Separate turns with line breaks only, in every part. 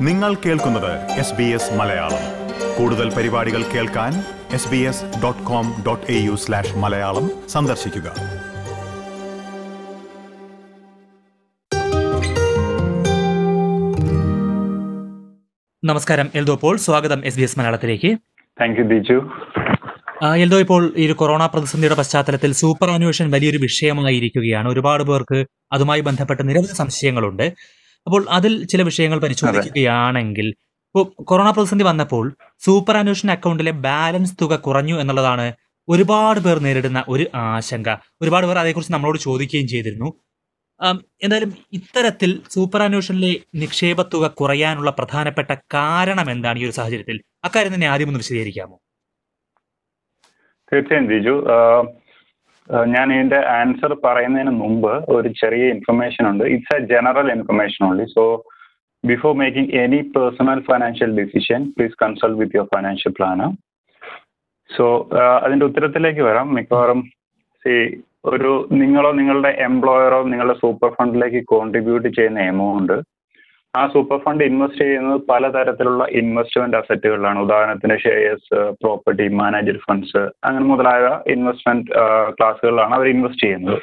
നിങ്ങൾ കേൾക്കുന്നത് S B S Malayalam. കൂടുതൽ പരിപാടികൾ കേൾക്കാൻ S B S dot com dot A U slash Malayalam സന്ദർശിക്കുക.
നമസ്കാരം. എൽദോ പോൾ സ്വാഗതം എസ് ബി എസ് മലയാളത്തിലേക്ക്.
താങ്ക് യു ബിജു
എൽദോ ഇപ്പോൾ ഈ ഒരു കൊറോണ പ്രതിസന്ധിയുടെ പശ്ചാത്തലത്തിൽ സൂപ്പർ അന്വേഷൻ വലിയൊരു വിഷയമായിരിക്കുകയാണ്. ഒരുപാട് പേർക്ക് അതുമായി ബന്ധപ്പെട്ട് നിരവധി സംശയങ്ങളുണ്ട്. അപ്പോൾ അതിൽ ചില വിഷയങ്ങൾ പരിശോധിക്കുകയാണെങ്കിൽ ഇപ്പോൾ കൊറോണ പ്രതിസന്ധി വന്നപ്പോൾ സൂപ്പർ അന്വേഷണ അക്കൗണ്ടിലെ ബാലൻസ് തുക കുറഞ്ഞു എന്നുള്ളതാണ് ഒരുപാട് പേർ നേരിടുന്ന ഒരു ആശങ്ക. ഒരുപാട് പേർ അതേക്കുറിച്ച് നമ്മളോട് ചോദിക്കുകയും ചെയ്തിരുന്നു. എന്തായാലും ഇത്തരത്തിൽ സൂപ്പർ അന്വേഷണിലെ നിക്ഷേപ തുക കുറയാനുള്ള പ്രധാനപ്പെട്ട കാരണം എന്താണ് ഈ ഒരു സാഹചര്യത്തിൽ? അക്കാര്യം തന്നെ ആദ്യം ഒന്ന് വിശദീകരിക്കാമോ?
തീർച്ചയായും ആഹ് ഞാൻ ഇതിന്റെ ആൻസർ പറയുന്നതിന് മുമ്പ് ഒരു ചെറിയ ഇൻഫർമേഷൻ ഉണ്ട്. It's a general information only so before making any personal financial decision please consult with your financial planner so അതിന്റെ ഉത്തരത്തിലേക്ക് വരാം. മിക്കവാറും സി ഒരു നിങ്ങളോ നിങ്ങളുടെ എംപ്ലോയറോ നിങ്ങളുടെ സൂപ്പർ ഫണ്ടിലേക്ക് കോൺട്രിബ്യൂട്ട് ചെയ്യുന്ന എമൗണ്ട് ആ സൂപ്പർ ഫണ്ട് ഇൻവെസ്റ്റ് ചെയ്യുന്നത് പലതരത്തിലുള്ള ഇൻവെസ്റ്റ്മെന്റ് അസറ്റുകളിലാണ്. ഉദാഹരണത്തിന് ഷെയർസ് പ്രോപ്പർട്ടി മാനേജർ ഫണ്ട്സ് അങ്ങനെ മുതലായ ഇൻവെസ്റ്റ്മെന്റ് ക്ലാസ്സുകളിലാണ് അവർ ഇൻവെസ്റ്റ് ചെയ്യുന്നത്.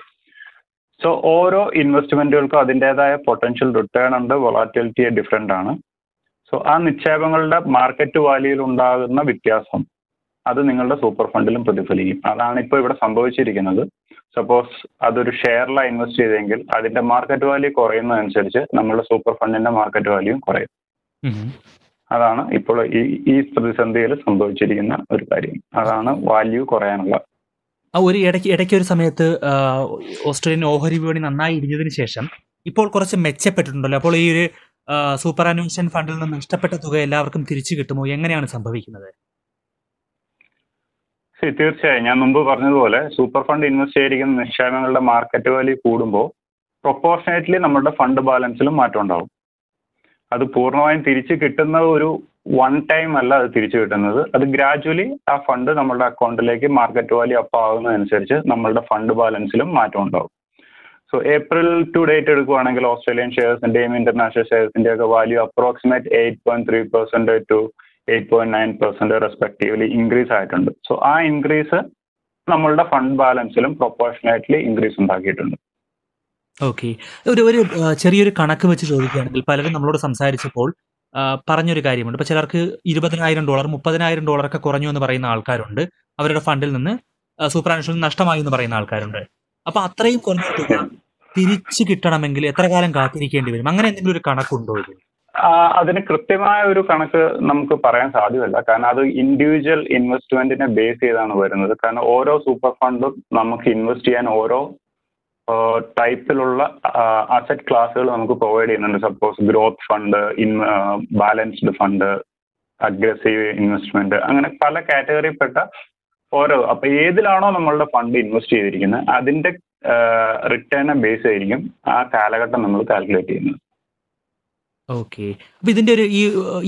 സോ ഓരോ ഇൻവെസ്റ്റ്മെന്റുകൾക്കും അതിന്റെതായ പൊട്ടൻഷ്യൽ റിട്ടേൺ ഉണ്ട് വൊളാറ്റിലിറ്റി ഡിഫറെന്റ് ആണ്. സോ ആ നിക്ഷേപങ്ങളുടെ മാർക്കറ്റ് വാല്യൂയിൽ ഉണ്ടാകുന്ന വ്യത്യാസം അത് നിങ്ങളുടെ സൂപ്പർ ഫണ്ടിലും പ്രതിഫലിക്കും. അതാണ് ഇപ്പോൾ ഇവിടെ സംഭവിച്ചിരിക്കുന്നത്. സപ്പോസ് അതൊരു ഷെയറിലാണ് ഇൻവെസ്റ്റ് ചെയ്തെങ്കിൽ അതിന്റെ മാർക്കറ്റ് വാല്യൂ കുറയുന്നതനുസരിച്ച് നമ്മുടെ സൂപ്പർ ഫണ്ടിന്റെ മാർക്കറ്റ് വാല്യൂ കുറയും. അതാണ് ഇപ്പോൾ ഈ ഈ പ്രതിസന്ധിയിൽ സംഭവിച്ചിരിക്കുന്ന ഒരു കാര്യം. അതാണ് വാല്യൂ കുറയാനുള്ള.
ആ ഒരു ഇടയ്ക്ക് ഇടയ്ക്ക് ഒരു സമയത്ത് ഓസ്ട്രേലിയൻ ഓഹരി വിപണി നന്നായി ഇടിഞ്ഞതിന് ശേഷം ഇപ്പോൾ കുറച്ച് മെച്ചപ്പെട്ടിട്ടുണ്ടല്ലോ. അപ്പോൾ ഈ ഒരു സൂപ്പർ അന്വേഷൻ ഫണ്ടിൽ നിന്ന് നഷ്ടപ്പെട്ട തുക എല്ലാവർക്കും തിരിച്ചു കിട്ടുമോ? എങ്ങനെയാണ് സംഭവിക്കുന്നത്?
തീർച്ചയായും. ഞാൻ മുമ്പ് പറഞ്ഞതുപോലെ സൂപ്പർ ഫണ്ട് ഇൻവെസ്റ്റ് ചെയ്തിരിക്കുന്ന നിക്ഷേപങ്ങളുടെ മാർക്കറ്റ് വാല്യൂ കൂടുമ്പോൾ പ്രൊപ്പോർഷനേറ്റ്ലി നമ്മുടെ ഫണ്ട് ബാലൻസിലും മാറ്റം ഉണ്ടാവും. അത് പൂർണമായും തിരിച്ചു കിട്ടുന്ന ഒരു വൺ ടൈം അല്ല അത് തിരിച്ചു കിട്ടുന്നത്. അത് ഗ്രാജുവലി ആ ഫണ്ട് നമ്മുടെ അക്കൗണ്ടിലേക്ക് മാർക്കറ്റ് വാല്യൂ അപ്പ് ആകുന്നതനുസരിച്ച് നമ്മളുടെ ഫണ്ട് ബാലൻസിലും മാറ്റം ഉണ്ടാവും. സോ ഏപ്രിൽ ടു ഡേറ്റ് എടുക്കുവാണെങ്കിൽ ഓസ്ട്രേലിയൻ ഷെയർസിന്റെയും ഇന്റർനാഷണൽ ഷെയർസിന്റെയും ഒക്കെ value approximate eight point three two eight point nine percent respectively increase ആയിട്ടുണ്ട്. സോ ആ ഇൻക്രീസ് നമ്മളുടെ ഫണ്ട് ബാലൻസിലും പ്രൊപ്പോർഷനായിട്ട് ഇൻക്രീസ് ഉണ്ടാക്കിയിട്ടുണ്ട്.
ഓക്കെ ഒരു ഒരു ചെറിയൊരു കണക്ക് വെച്ച് ചോദിക്കുകയാണെങ്കിൽ പലരും നമ്മളോട് സംസാരിച്ചപ്പോൾ പറഞ്ഞൊരു കാര്യമുണ്ട്. ഇപ്പൊ ചിലർക്ക് ഇരുപതിനായിരം ഡോളർ മുപ്പതിനായിരം ഡോളർ ഒക്കെ കുറഞ്ഞു എന്ന് പറയുന്ന ആൾക്കാരുണ്ട്. അവരുടെ ഫണ്ടിൽ നിന്ന് സൂപ്പർ അന്വേഷണം നഷ്ടമായി എന്ന് പറയുന്ന ആൾക്കാരുണ്ട്. അപ്പൊ അത്രയും കുറഞ്ഞ തിരിച്ചു കിട്ടണമെങ്കിൽ എത്ര കാലം കാത്തിരിക്കേണ്ടി വരും? അങ്ങനെ എന്തെങ്കിലും ഒരു കണക്കുണ്ടോ ഇത്
ആ, അതിന് കൃത്യമായ ഒരു കണക്ക് നമുക്ക് പറയാൻ സാധ്യമല്ല. കാരണം അത് ഇൻഡിവിജ്വൽ ഇൻവെസ്റ്റ്മെന്റിനെ ബേസ് ചെയ്താണ് വരുന്നത്. കാരണം ഓരോ സൂപ്പർ ഫണ്ടും നമുക്ക് ഇൻവെസ്റ്റ് ചെയ്യാൻ ഓരോ ടൈപ്പിലുള്ള അസറ്റ് ക്ലാസ്സുകൾ നമുക്ക് പ്രൊവൈഡ് ചെയ്യുന്നുണ്ട്. Suppose growth fund in balanced fund aggressive investment അങ്ങനെ പല കാറ്റഗറിയിൽപ്പെട്ട ഓരോ. അപ്പൊ ഏതിലാണോ നമ്മളുടെ ഫണ്ട് ഇൻവെസ്റ്റ് ചെയ്തിരിക്കുന്നത് അതിന്റെ റിട്ടേണെ ബേസ് ആയിരിക്കും ആ കാലഘട്ടം നമ്മൾ കാൽക്കുലേറ്റ് ചെയ്യുന്നത്.
ഓക്കെ അപ്പൊ ഇതിന്റെ ഒരു ഈ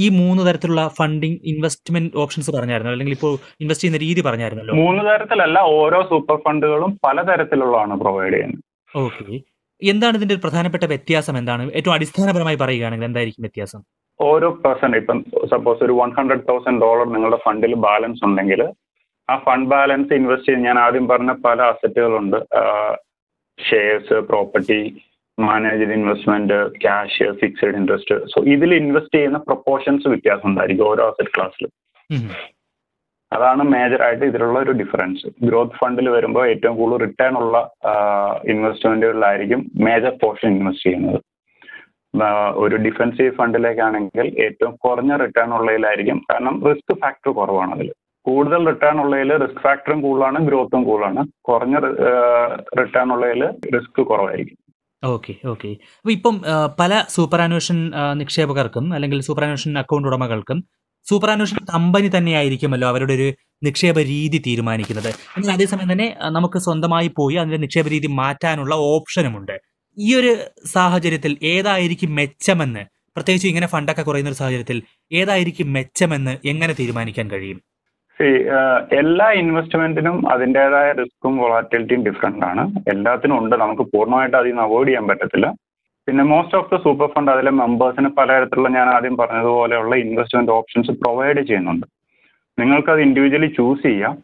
ഈ മൂന്ന് തരത്തിലുള്ള ഫണ്ടിങ് ഇൻവെസ്റ്റ്മെന്റ് ഓപ്ഷൻസ് പറഞ്ഞായിരുന്നു. അല്ലെങ്കിൽ ഇപ്പോൾ ഇൻവെസ്റ്റ് ചെയ്യുന്ന രീതി പറഞ്ഞായിരുന്നല്ലോ.
മൂന്ന് തരത്തിലല്ല ഓരോ സൂപ്പർ ഫണ്ടുകളും പലതരത്തിലുള്ളതാണ് പ്രൊവൈഡ് ചെയ്യുന്നത്.
ഓക്കെ എന്താണ് ഇതിന്റെ പ്രധാനപ്പെട്ട വ്യത്യാസം എന്താണ്? ഏറ്റവും അടിസ്ഥാനപരമായി പറയുകയാണെങ്കിൽ എന്തായിരിക്കും വ്യത്യാസം?
ഓരോ പേഴ്സൺ ഇപ്പം സപ്പോസ് ഒരു വൺ ഹൺഡ്രഡ് തൗസൻഡ് ഡോളർ നിങ്ങളുടെ ഫണ്ടിൽ ബാലൻസ് ഉണ്ടെങ്കിൽ ആ ഫണ്ട് ബാലൻസ് ഇൻവെസ്റ്റ് ചെയ്ത് ഞാൻ ആദ്യം പറഞ്ഞ പല അസറ്റുകളുണ്ട് shares property managed investment cash fixed interest so ഇതിൽ ഇൻവെസ്റ്റ് ചെയ്യുന്ന പ്രൊപ്പോർഷൻസ് വ്യത്യാസം ഉണ്ടായിരിക്കും ഓരോ അസറ്റ് ക്ലാസ്സിലും അതാണ് മേജർ ആയിട്ട് ഇതിലുള്ള ഒരു ഡിഫറൻസ് ഗ്രോത്ത് ഫണ്ടിൽ വരുമ്പോൾ ഏറ്റവും കൂടുതൽ റിട്ടേൺ ഉള്ള ഇൻവെസ്റ്റ്മെന്റുകളിലായിരിക്കും മേജർ പോർഷൻ ഇൻവെസ്റ്റ് ചെയ്യുന്നത്. ഒരു ഡിഫൻസീവ് ഫണ്ടിലേക്കാണെങ്കിൽ ഏറ്റവും കുറഞ്ഞ റിട്ടേൺ ഉള്ളതിലായിരിക്കും. കാരണം റിസ്ക് ഫാക്ടർ കുറവാണ് അതിൽ. കൂടുതൽ റിട്ടേൺ ഉള്ളതിൽ റിസ്ക് ഫാക്ടറും കൂടുതലാണ് ഗ്രോത്തും കൂടുതലാണ്. കുറഞ്ഞ റിട്ടേൺ ഉള്ളതിൽ റിസ്ക് കുറവായിരിക്കും.
Okay okay. അപ്പൊ ഇപ്പം പല സൂപ്പർ അന്വേഷൺ ആ, നിക്ഷേപകർക്കും അല്ലെങ്കിൽ സൂപ്പർ അന്വേഷൺ അക്കൗണ്ട് ഉടമകൾക്കും സൂപ്പർ അന്വേഷൺ കമ്പനി തന്നെയായിരിക്കുമല്ലോ അവരുടെ ഒരു നിക്ഷേപ രീതി തീരുമാനിക്കുന്നത്. എന്നാൽ അതേസമയം തന്നെ നമുക്ക് സ്വന്തമായി പോയി അതിന്റെ നിക്ഷേപ രീതി മാറ്റാനുള്ള ഓപ്ഷനുമുണ്ട്. ഈ ഒരു സാഹചര്യത്തിൽ ഏതായിരിക്കും മെച്ചമെന്ന് പ്രത്യേകിച്ച് ഇങ്ങനെ ഫണ്ടൊക്കെ കുറയുന്ന ഒരു സാഹചര്യത്തിൽ ഏതായിരിക്കും മെച്ചമെന്ന് എങ്ങനെ തീരുമാനിക്കാൻ കഴിയും?
എല്ലാ ഇൻവെസ്റ്റ്മെന്റിനും അതിന്റെതായ റിസ്ക്കും വൊളാറ്റിലിറ്റിയും ഡിഫറെന്റ് ആണ്. എല്ലാത്തിനും ഉണ്ട്. നമുക്ക് പൂർണമായിട്ട് അതിൽ നിന്ന് അവോയ്ഡ് ചെയ്യാൻ പറ്റത്തില്ല. പിന്നെ most of the super fund അതിലെ മെമ്പേഴ്സിന് പലതരത്തിലുള്ള ഞാൻ ആദ്യം പറഞ്ഞതുപോലെയുള്ള ഇൻവെസ്റ്റ്മെന്റ് ഓപ്ഷൻസ് പ്രൊവൈഡ് ചെയ്യുന്നുണ്ട്. നിങ്ങൾക്ക് അത് ഇൻഡിവിജ്വലി ചൂസ് ചെയ്യാം.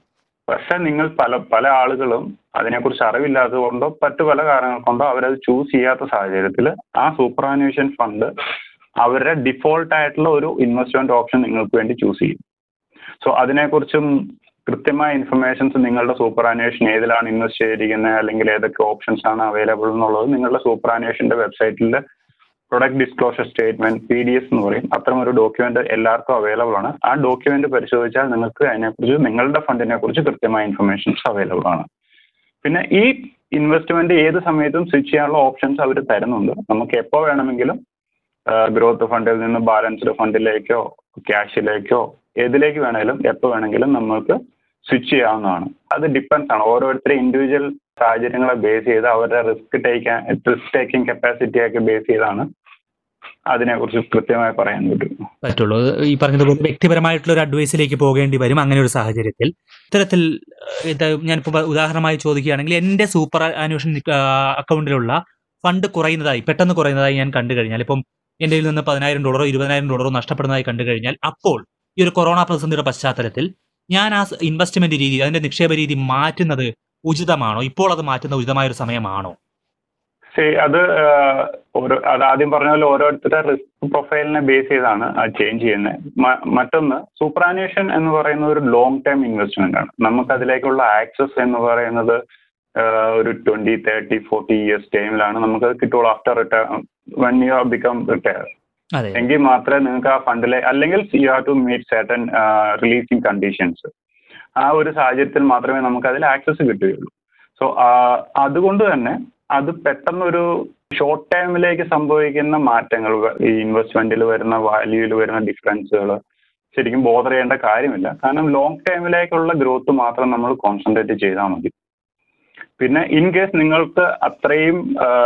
പക്ഷെ നിങ്ങൾ പല പല ആളുകളും അതിനെക്കുറിച്ച് അറിവില്ലാത്തത് കൊണ്ടോ മറ്റു പല കാരണങ്ങൾ കൊണ്ടോ അവരത് ചൂസ് ചെയ്യാത്ത സാഹചര്യത്തിൽ ആ സൂപ്പർ ആനുവേഷൻ ഫണ്ട് അവരുടെ ഡിഫോൾട്ട് ആയിട്ടുള്ള ഒരു ഇൻവെസ്റ്റ്മെന്റ് ഓപ്ഷൻ നിങ്ങൾക്ക് വേണ്ടി ചൂസ് ചെയ്യും. സോ അതിനെക്കുറിച്ചും കൃത്യമായ ഇൻഫർമേഷൻസ് നിങ്ങളുടെ സൂപ്പർ ആനുവേഷൻ ഏതിലാണ് ഇൻവെസ്റ്റ് ചെയ്തിരിക്കുന്നത് അല്ലെങ്കിൽ ഏതൊക്കെ ഓപ്ഷൻസ് ആണ് അവൈലബിൾ എന്നുള്ളത് നിങ്ങളുടെ സൂപ്പർ ആനുവേഷന്റെ വെബ്സൈറ്റിൽ product disclosure statement P D S എന്ന് പറയും. അത്തരം ഒരു ഡോക്യുമെന്റ് എല്ലാവർക്കും അവൈലബിൾ ആണ്. ആ ഡോക്യുമെന്റ് പരിശോധിച്ചാൽ നിങ്ങൾക്ക് അതിനെക്കുറിച്ച് നിങ്ങളുടെ ഫണ്ടിനെ കുറിച്ച് കൃത്യമായ ഇൻഫർമേഷൻസ് അവൈലബിൾ ആണ്. പിന്നെ ഈ ഇൻവെസ്റ്റ്മെന്റ് ഏത് സമയത്തും സ്വിച്ച് ചെയ്യാനുള്ള ഓപ്ഷൻസ് അവർ തരുന്നുണ്ട്. നമുക്ക് എപ്പോൾ വേണമെങ്കിലും ഗ്രോത്ത് ഫണ്ടിൽ നിന്ന് ബാലൻസ്ഡ് ഫണ്ടിലേക്കോ ക്യാഷിലേക്കോ ഏതിലേക്ക് വേണമെങ്കിലും എപ്പോൾ വേണമെങ്കിലും നമ്മൾക്ക് സ്വിച്ച് ചെയ്യാവുന്നതാണ്. അത് ഡിപ്പെൻസ് ആണ്. ഓരോരുത്തരും ഇൻഡിവിജ്വൽ സാഹചര്യങ്ങളെ ബേസ് ചെയ്ത് അവരുടെ റിസ്ക് ടേക്കാൻ റിസ്ക് ടേക്കിംഗ് കപ്പാസിറ്റി ഒക്കെ ബേസ് ചെയ്താണ് അതിനെക്കുറിച്ച് കൃത്യമായി പറയാൻ പറ്റും
പറ്റുള്ളൂ. ഈ പറഞ്ഞതുപോലെ വ്യക്തിപരമായിട്ടുള്ള ഒരു അഡ്വൈസിലേക്ക് പോകേണ്ടി വരും അങ്ങനെ ഒരു സാഹചര്യത്തിൽ. ഇത്തരത്തിൽ ഞാനിപ്പോ ഉദാഹരണമായി ചോദിക്കുകയാണെങ്കിൽ എന്റെ സൂപ്പർ ആനുവേഷൻ അക്കൗണ്ടിലുള്ള ഫണ്ട് കുറയുന്നതായി പെട്ടെന്ന് കുറയുന്നതായി ഞാൻ കണ്ടു കഴിഞ്ഞാൽ ഇപ്പം എന്റെ നിന്ന് പതിനായിരം ഡോളറോ ഇരുപതിനായിരം ഡോളറോ നഷ്ടപ്പെടുന്നതായി കണ്ടു കഴിഞ്ഞാൽ അപ്പോൾ ഈ ഒരു കൊറോണ പ്രതിസന്ധിയുടെ പശ്ചാത്തലത്തിൽ ഞാൻ ആ ഇൻവെസ്റ്റ്മെന്റ് രീതി അതിന്റെ നിക്ഷേപ രീതി മാറ്റുന്നത് ഉചിതമാണോ? ഇപ്പോൾ അത് മാറ്റുന്ന ഉചിതമായ ഒരു സമയമാണോ?
ശരി അത് അത് ആദ്യം പറഞ്ഞ പോലെ ഓരോരുത്തരുടെ റിസ്ക് പ്രൊഫൈലിനെ ബേസ് ചെയ്താണ് ആ ചേഞ്ച് ചെയ്യുന്നത്. മറ്റൊന്ന് സൂപ്പറാനുവേഷൻ എന്ന് പറയുന്ന ഒരു ലോങ് ടേം ഇൻവെസ്റ്റ്മെന്റ് ആണ്. നമുക്ക് അതിലേക്കുള്ള ആക്സസ് എന്ന് പറയുന്നത് ഒരു ട്വന്റി തേർട്ടി ഫോർട്ടി ഇയേഴ്സ് ടൈമിലാണ് നമുക്ക് കിട്ടുള്ളൂ. After retire one you become retire എങ്കിൽ മാത്രമേ നിങ്ങൾക്ക് ആ ഫണ്ടിലെ അല്ലെങ്കിൽ you have to meet certain releasing conditions ആ ഒരു സാഹചര്യത്തിൽ മാത്രമേ നമുക്ക് അതിൽ ആക്സസ് കിട്ടുകയുള്ളൂ. സോ അതുകൊണ്ട് തന്നെ അത് പെട്ടെന്നൊരു ഷോർട്ട് ടൈമിലേക്ക് സംഭവിക്കുന്ന മാറ്റങ്ങൾ ഈ ഇൻവെസ്റ്റ്മെന്റിൽ വരുന്ന വാല്യൂയിൽ വരുന്ന ഡിഫറൻസുകൾ ശരിക്കും ബോധർ ചെയ്യേണ്ട കാര്യമില്ല. കാരണം ലോങ് ടൈമിലേക്കുള്ള ഗ്രോത്ത് മാത്രം നമ്മൾ കോൺസെൻട്രേറ്റ് ചെയ്താൽ മതി. പിന്നെ ഇൻ കേസ് നിങ്ങൾക്ക് അത്രയും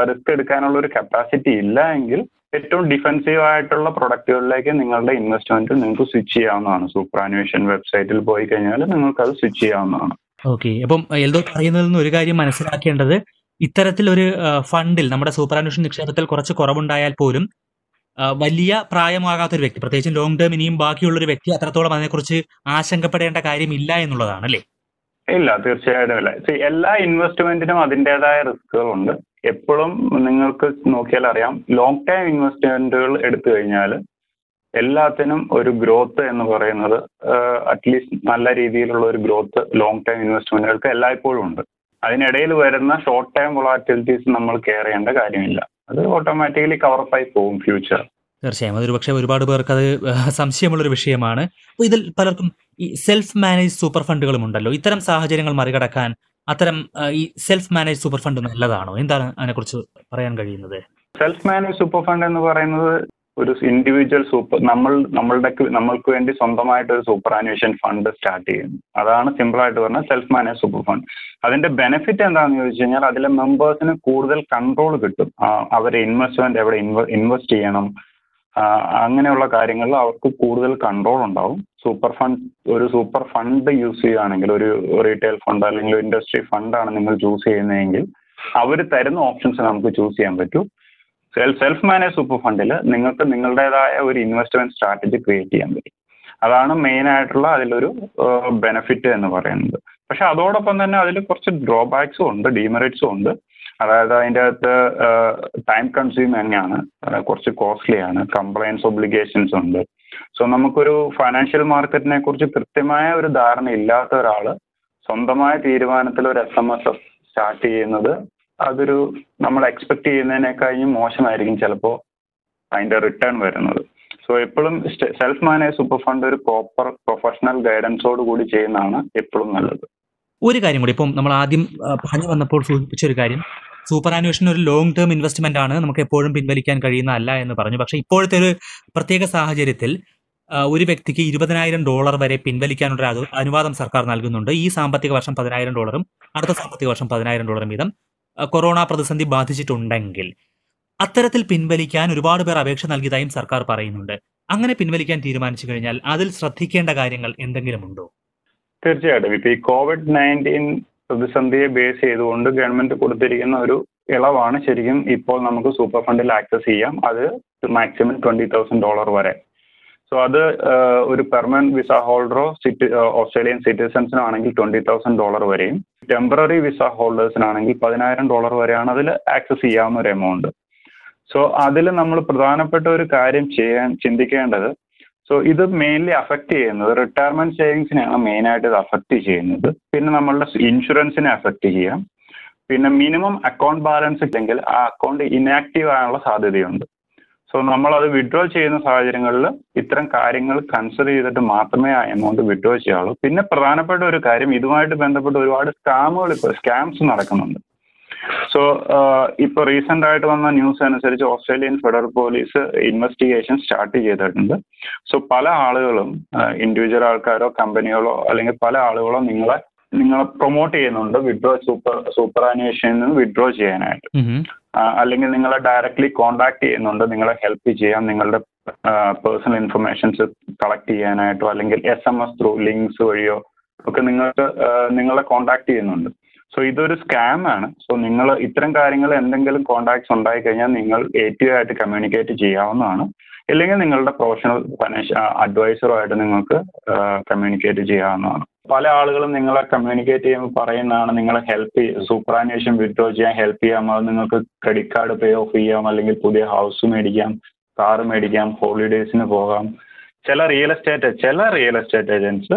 റിസ്ക് എടുക്കാനുള്ള ഒരു കപ്പാസിറ്റി ഇല്ല എങ്കിൽ ഏറ്റവും ഡിഫെൻസീവ് ആയിട്ടുള്ള പ്രൊഡക്റ്റുകളിലേക്ക് നിങ്ങളുടെ ഇൻവെസ്റ്റ്മെന്റ് നിങ്ങൾക്ക് സ്വിച്ച് ചെയ്യാവുന്നതാണ്. സൂപ്പർ ആനുവേഷൻ വെബ്സൈറ്റിൽ പോയി കഴിഞ്ഞാൽ നിങ്ങൾക്ക് അത് സ്വിച്ച് ചെയ്യാവുന്നതാണ്.
ഓക്കെ അപ്പം എൽദോ പറയുന്നതിൽ നിന്ന് ഒരു കാര്യം മനസ്സിലാക്കേണ്ടത്. ഇത്തരത്തിൽ ഒരു ഫണ്ടിൽ നമ്മുടെ സൂപ്പർ അന്വേഷണ നിക്ഷേപത്തിൽ കുറച്ച് കുറവുണ്ടായാൽ പോലും വലിയ പ്രായമാകാത്ത ഒരു വ്യക്തി പ്രത്യേകിച്ചും ലോങ് ടേം ഇനിയും ബാക്കിയുള്ള ഒരു വ്യക്തി അത്രത്തോളം അതിനെക്കുറിച്ച് ആശങ്കപ്പെടേണ്ട കാര്യമില്ല എന്നുള്ളതാണ് അല്ലേ
ഇല്ല തീർച്ചയായിട്ടും ഇല്ല. എല്ലാ ഇൻവെസ്റ്റ്മെന്റിനും അതിന്റെതായ റിസ്കുകളുണ്ട് എപ്പോഴും നിങ്ങൾക്ക് നോക്കിയാൽ അറിയാം. ലോങ് ടൈം ഇൻവെസ്റ്റ്മെന്റുകൾ എടുത്തു കഴിഞ്ഞാൽ എല്ലാത്തിനും ഒരു ഗ്രോത്ത് എന്ന് പറയുന്നത് അറ്റ്ലീസ്റ്റ് നല്ല രീതിയിലുള്ള ഒരു ഗ്രോത്ത് ലോങ് ടൈം ഇൻവെസ്റ്റ്മെന്റുകൾക്ക് എല്ലായ്പ്പോഴും ഉണ്ട്. അതിനിടയിൽ വരുന്ന ഷോർട്ട് ടൈം വൊളാറ്റിലിറ്റീസ് നമ്മൾ കെയർ ചെയ്യേണ്ട കാര്യമില്ല. അത് ഓട്ടോമാറ്റിക്കലി കവറപ്പായി പോകും ഫ്യൂച്ചർ
തീർച്ചയായും. അതൊരു പക്ഷേ ഒരുപാട് പേർക്ക് അത് സംശയമുള്ളൊരു വിഷയമാണ്. അപ്പോൾ ഇതിൽ പലർക്കും ഈ സെൽഫ് മാനേജ് സൂപ്പർ ഫണ്ടുകളും ഉണ്ടല്ലോ. ഇത്തരം സാഹചര്യങ്ങൾ മറികടക്കാൻ അത്തരം ഈ സെൽഫ് മാനേജ് സൂപ്പർ ഫണ്ട് നല്ലതാണോ? എന്താണ് അതിനെക്കുറിച്ച് പറയാൻ കഴിയുന്നത്?
സെൽഫ് മാനേജ് സൂപ്പർ ഫണ്ട് എന്ന് പറയുന്നത് ഒരു ഇൻഡിവിജ്വൽ സൂപ്പർ നമ്മൾ നമ്മളുടെ നമ്മൾക്ക് വേണ്ടി സ്വന്തമായിട്ട് ഒരു സൂപ്പർ ആനുവേഷൻ ഫണ്ട് സ്റ്റാർട്ട് ചെയ്യുന്നു. അതാണ് സിമ്പിൾ ആയിട്ട് പറഞ്ഞാൽ സെൽഫ് മാനേജ് സൂപ്പർ ഫണ്ട് അതിന്റെ ബെനിഫിറ്റ് എന്താണെന്ന് ചോദിച്ചു കഴിഞ്ഞാൽ അതിലെ മെമ്പേഴ്സിന് കൂടുതൽ കൺട്രോൾ കിട്ടും. അവരെ ഇൻവെസ്റ്റ്മെന്റ് എവിടെ ഇൻവെസ്റ്റ് ചെയ്യണം അങ്ങനെയുള്ള കാര്യങ്ങളിൽ അവർക്ക് കൂടുതൽ കൺട്രോൾ ഉണ്ടാവും. സൂപ്പർ ഫണ്ട് ഒരു സൂപ്പർ ഫണ്ട് യൂസ് ചെയ്യുകയാണെങ്കിൽ ഒരു റീറ്റെയിൽ ഫണ്ട് അല്ലെങ്കിൽ ഇൻഡസ്ട്രി ഫണ്ടാണ് നിങ്ങൾ ചൂസ് ചെയ്യുന്നതെങ്കിൽ അവർ തരുന്ന ഓപ്ഷൻസ് നമുക്ക് ചൂസ് ചെയ്യാൻ പറ്റും. സെൽഫ് മാനേജ് സൂപ്പർ ഫണ്ടിൽ നിങ്ങൾക്ക് നിങ്ങളുടേതായ ഒരു ഇൻവെസ്റ്റ്മെന്റ് സ്ട്രാറ്റജി ക്രിയേറ്റ് ചെയ്യാൻ പറ്റും. അതാണ് മെയിൻ ആയിട്ടുള്ള അതിലൊരു ബെനഫിറ്റ് എന്ന് പറയുന്നത്. പക്ഷെ അതോടൊപ്പം തന്നെ അതിൽ കുറച്ച് ഡ്രോബാക്സും ഉണ്ട് ഡീമെറിറ്റ്സും ഉണ്ട്. അതായത് അതിന്റെ അകത്ത് ടൈം കൺസ്യൂം തന്നെയാണ്. കുറച്ച് കോസ്റ്റ്ലി ആണ്. കംപ്ലയൻസ് ഒബ്ലിഗേഷൻസ് ഉണ്ട്. സോ നമുക്കൊരു ഫൈനാൻഷ്യൽ മാർക്കറ്റിനെ കുറിച്ച് കൃത്യമായ ഒരു ധാരണ ഇല്ലാത്ത ഒരാൾ സ്വന്തമായ തീരുമാനത്തിൽ ഒരു S M S F start ചെയ്യുന്നത് അതൊരു നമ്മൾ എക്സ്പെക്ട് ചെയ്യുന്നതിനേക്കാളും മോശമായിരിക്കും ചിലപ്പോൾ അതിന്റെ റിട്ടേൺ വരുന്നത്. സോ എപ്പോഴും സെൽഫ് മാനേജ് സൂപ്പർ ഫണ്ട് ഒരു പ്രോപ്പർ പ്രൊഫഷണൽ ഗൈഡൻസോട് കൂടി ചെയ്യുന്നതാണ് എപ്പോഴും നല്ലത്.
ഒരു കാര്യം കൂടി. ഇപ്പം നമ്മൾ ആദ്യം പറഞ്ഞു വന്നപ്പോൾ സൂചിപ്പിച്ച ഒരു കാര്യം സൂപ്പർ ആനുവേഷൻ ഒരു ലോങ് ടേം ഇൻവെസ്റ്റ്മെന്റ് ആണ് നമുക്ക് എപ്പോഴും പിൻവലിക്കാൻ കഴിയുന്ന അല്ല എന്ന് പറഞ്ഞു. പക്ഷേ ഇപ്പോഴത്തെ ഒരു പ്രത്യേക സാഹചര്യത്തിൽ ഒരു വ്യക്തിക്ക് ഇരുപതിനായിരം ഡോളർ വരെ പിൻവലിക്കാനുള്ള അനുവാദം സർക്കാർ നൽകുന്നുണ്ട്. ഈ സാമ്പത്തിക വർഷം പതിനായിരം ഡോളറും അടുത്ത സാമ്പത്തിക വർഷം പതിനായിരം ഡോളറും വീതം കൊറോണ പ്രതിസന്ധി ബാധിച്ചിട്ടുണ്ടെങ്കിൽ അത്തരത്തിൽ പിൻവലിക്കാൻ ഒരുപാട് പേർ അപേക്ഷ നൽകിയതായും സർക്കാർ പറയുന്നുണ്ട്. അങ്ങനെ പിൻവലിക്കാൻ തീരുമാനിച്ചു കഴിഞ്ഞാൽ അതിൽ ശ്രദ്ധിക്കേണ്ട കാര്യങ്ങൾ എന്തെങ്കിലും ഉണ്ടോ?
തീർച്ചയായിട്ടും. ഇപ്പൊ ഈ കോവിഡ് നയന്റീൻ പ്രതിസന്ധിയെ ബേസ് ചെയ്തുകൊണ്ട് ഗവൺമെന്റ് കൊടുത്തിരിക്കുന്ന ഒരു ഇളവാണ് ശരിക്കും ഇപ്പോൾ നമുക്ക് സൂപ്പർ ഫണ്ടിൽ ആക്സസ് ചെയ്യാം. അത് മാക്സിമം ട്വന്റി തൗസൻഡ് ഡോളർ വരെ. സോ അത് ഒരു പെർമനന്റ് വിസ ഹോൾഡറോ സിറ്റി ഓസ്ട്രേലിയൻ സിറ്റിസൺസിനോ ആണെങ്കിൽ ട്വന്റി തൗസൻഡ് ഡോളർ വരെയും ടെമ്പററി വിസ ഹോൾഡേഴ്സിനാണെങ്കിൽ പതിനായിരം ഡോളർ വരെയാണ് അതിൽ ആക്സസ് ചെയ്യാവുന്ന ഒരു എമൗണ്ട് സോ അതിൽ നമ്മൾ പ്രധാനപ്പെട്ട ഒരു കാര്യം ചെയ്യാൻ ചിന്തിക്കേണ്ടത് സോ ഇത് മെയിൻലി അഫക്റ്റ് ചെയ്യുന്നത് റിട്ടയർമെന്റ് സേവിങ്സിനെയാണ് മെയിൻ ആയിട്ട് ഇത് അഫക്റ്റ് ചെയ്യുന്നത്. പിന്നെ നമ്മളുടെ ഇൻഷുറൻസിനെ അഫക്റ്റ് ചെയ്യാം. പിന്നെ മിനിമം അക്കൗണ്ട് ബാലൻസ് ഇല്ലെങ്കിൽ ആ അക്കൗണ്ട് ഇനാക്റ്റീവ് ആകാനുള്ള സാധ്യതയുണ്ട്. സോ നമ്മൾ അത് വിഡ്രോ ചെയ്യുന്ന സാഹചര്യങ്ങളിൽ ഇത്തരം കാര്യങ്ങൾ കൺസിഡർ ചെയ്തിട്ട് മാത്രമേ ആ എമൗണ്ട് വിഡ്രോ ചെയ്യാവുള്ളൂ. പിന്നെ പ്രധാനപ്പെട്ട ഒരു കാര്യം ഇതുമായിട്ട് ബന്ധപ്പെട്ട് ഒരുപാട് സ്കാമുകൾ ഇപ്പോൾ സ്കാംസ് നടക്കുന്നുണ്ട്. സോ ഇപ്പോൾ റീസെന്റ് ആയിട്ട് വന്ന ന്യൂസ് അനുസരിച്ച് Australian federal police investigation start ചെയ്തിട്ടുണ്ട്. സോ പല ആളുകളും ഇൻഡിവിജ്വൽ ആൾക്കാരോ കമ്പനികളോ അല്ലെങ്കിൽ പല ആളുകളോ നിങ്ങളെ നിങ്ങളെ പ്രൊമോട്ട് ചെയ്യുന്നുണ്ട് വിഡ്രോ സൂപ്പർ സൂപ്പർ ആനുവേഷനിൽ നിന്ന് വിഡ്രോ ചെയ്യാനായിട്ട്. അല്ലെങ്കിൽ നിങ്ങളെ ഡയറക്ട്ലി കോണ്ടാക്ട് ചെയ്യുന്നുണ്ട് നിങ്ങളെ ഹെൽപ്പ് ചെയ്യാൻ നിങ്ങളുടെ പേഴ്സണൽ ഇൻഫർമേഷൻസ് കളക്ട് ചെയ്യാനായിട്ടോ അല്ലെങ്കിൽ S M S through links വഴിയോ ഒക്കെ നിങ്ങൾക്ക് നിങ്ങളെ കോണ്ടാക്ട് ചെയ്യുന്നുണ്ട്. സോ ഇതൊരു സ്കാം ആണ്. സോ നിങ്ങൾ ഇത്തരം കാര്യങ്ങൾ എന്തെങ്കിലും കോണ്ടാക്ട്സ് ഉണ്ടായി കഴിഞ്ഞാൽ നിങ്ങൾ എ ടി ആയിട്ട് കമ്മ്യൂണിക്കേറ്റ് ചെയ്യാവുന്നതാണ്. ഇല്ലെങ്കിൽ നിങ്ങളുടെ പ്രൊഫഷണൽ ഫൈനാൻഷ്യൽ അഡ്വൈസറുമായിട്ട് നിങ്ങൾക്ക് കമ്മ്യൂണിക്കേറ്റ് ചെയ്യാവുന്നതാണ്. പല ആളുകളും നിങ്ങളെ കമ്മ്യൂണിക്കേറ്റ് ചെയ്യുമ്പോൾ പറയുന്നതാണ് നിങ്ങളെ ഹെൽപ്പ് സൂപ്പർ ആനുവേഷൻ വിഡ്രോ ചെയ്യാൻ ഹെൽപ്പ് ചെയ്യാം അത് നിങ്ങൾക്ക് ക്രെഡിറ്റ് കാർഡ് പേ ഓഫ് ചെയ്യാം. അല്ലെങ്കിൽ പുതിയ ഹൗസ് മേടിക്കാം കാർ മേടിക്കാം ഹോളിഡേയ്സിന് പോകാം. ചില റിയൽ എസ്റ്റേറ്റ് ചില റിയൽ എസ്റ്റേറ്റ് ഏജൻസ്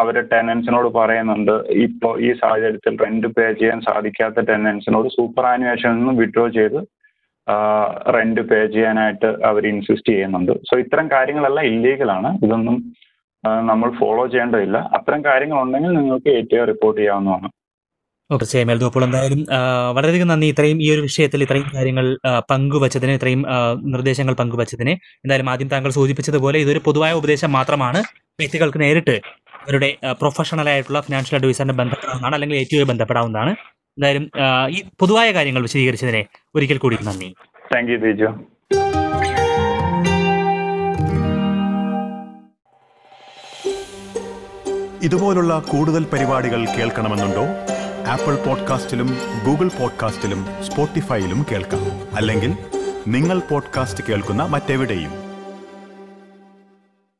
അവർ ടെനൻസിനോട് പറയുന്നുണ്ട്. ഇപ്പോൾ ഈ സാഹചര്യത്തിൽ റെന്റ് പേ ചെയ്യാൻ സാധിക്കാത്ത ടെനൻസിനോട് സൂപ്പർ ആനുവേഷൻ നിന്ന് വിഡ്രോ ചെയ്ത് റെന്റ് പേ ചെയ്യാനായിട്ട് അവർ ഇൻസിസ്റ്റ് ചെയ്യുന്നുണ്ട്. സോ ഇത്തരം കാര്യങ്ങളെല്ലാം ഇല്ലീഗലാണ് ഇതൊന്നും നമ്മൾ ഫോളോ ചെയ്യേണ്ടതില്ല. അത്തരം കാര്യങ്ങൾ ഉണ്ടെങ്കിൽ നിങ്ങൾക്ക് എ ടി റിപ്പോർട്ട് ചെയ്യാവുന്നതാണ്.
തീർച്ചയായും എന്തായാലും വളരെയധികം നന്ദി. ഇത്രയും ഈ ഒരു വിഷയത്തിൽ ഇത്രയും കാര്യങ്ങൾ പങ്കുവച്ചതിന് ഇത്രയും നിർദ്ദേശങ്ങൾ പങ്കുവച്ചതിന്. എന്തായാലും ആദ്യം താങ്കൾ സൂചിപ്പിച്ചതുപോലെ ഇതൊരു പൊതുവായ ഉപദേശം മാത്രമാണ്. വ്യക്തികൾക്ക് നേരിട്ട് അവരുടെ പ്രൊഫഷണൽ ആയിട്ടുള്ള ഫിനാൻഷ്യൽ അഡ്വൈസറിനെ ബന്ധപ്പെടാവുന്നതാണ് അല്ലെങ്കിൽ എ ടി ബന്ധപ്പെടാവുന്നതാണ്. എന്തായാലും ഈ പൊതുവായ കാര്യങ്ങൾ വിശദീകരിച്ചതിനെ ഒരിക്കൽ കൂടി നന്ദി.
താങ്ക് യു ബിജു
ഇതുപോലുള്ള കൂടുതൽ പരിപാടികൾ കേൾക്കണമെന്നുണ്ടോ? ആപ്പിൾ പോഡ്കാസ്റ്റിലും ഗൂഗിൾ പോഡ്കാസ്റ്റിലും സ്പോട്ടിഫൈയിലും കേൾക്കാം. അല്ലെങ്കിൽ നിങ്ങൾ പോഡ്കാസ്റ്റ് കേൾക്കുന്ന മറ്റെവിടെയും.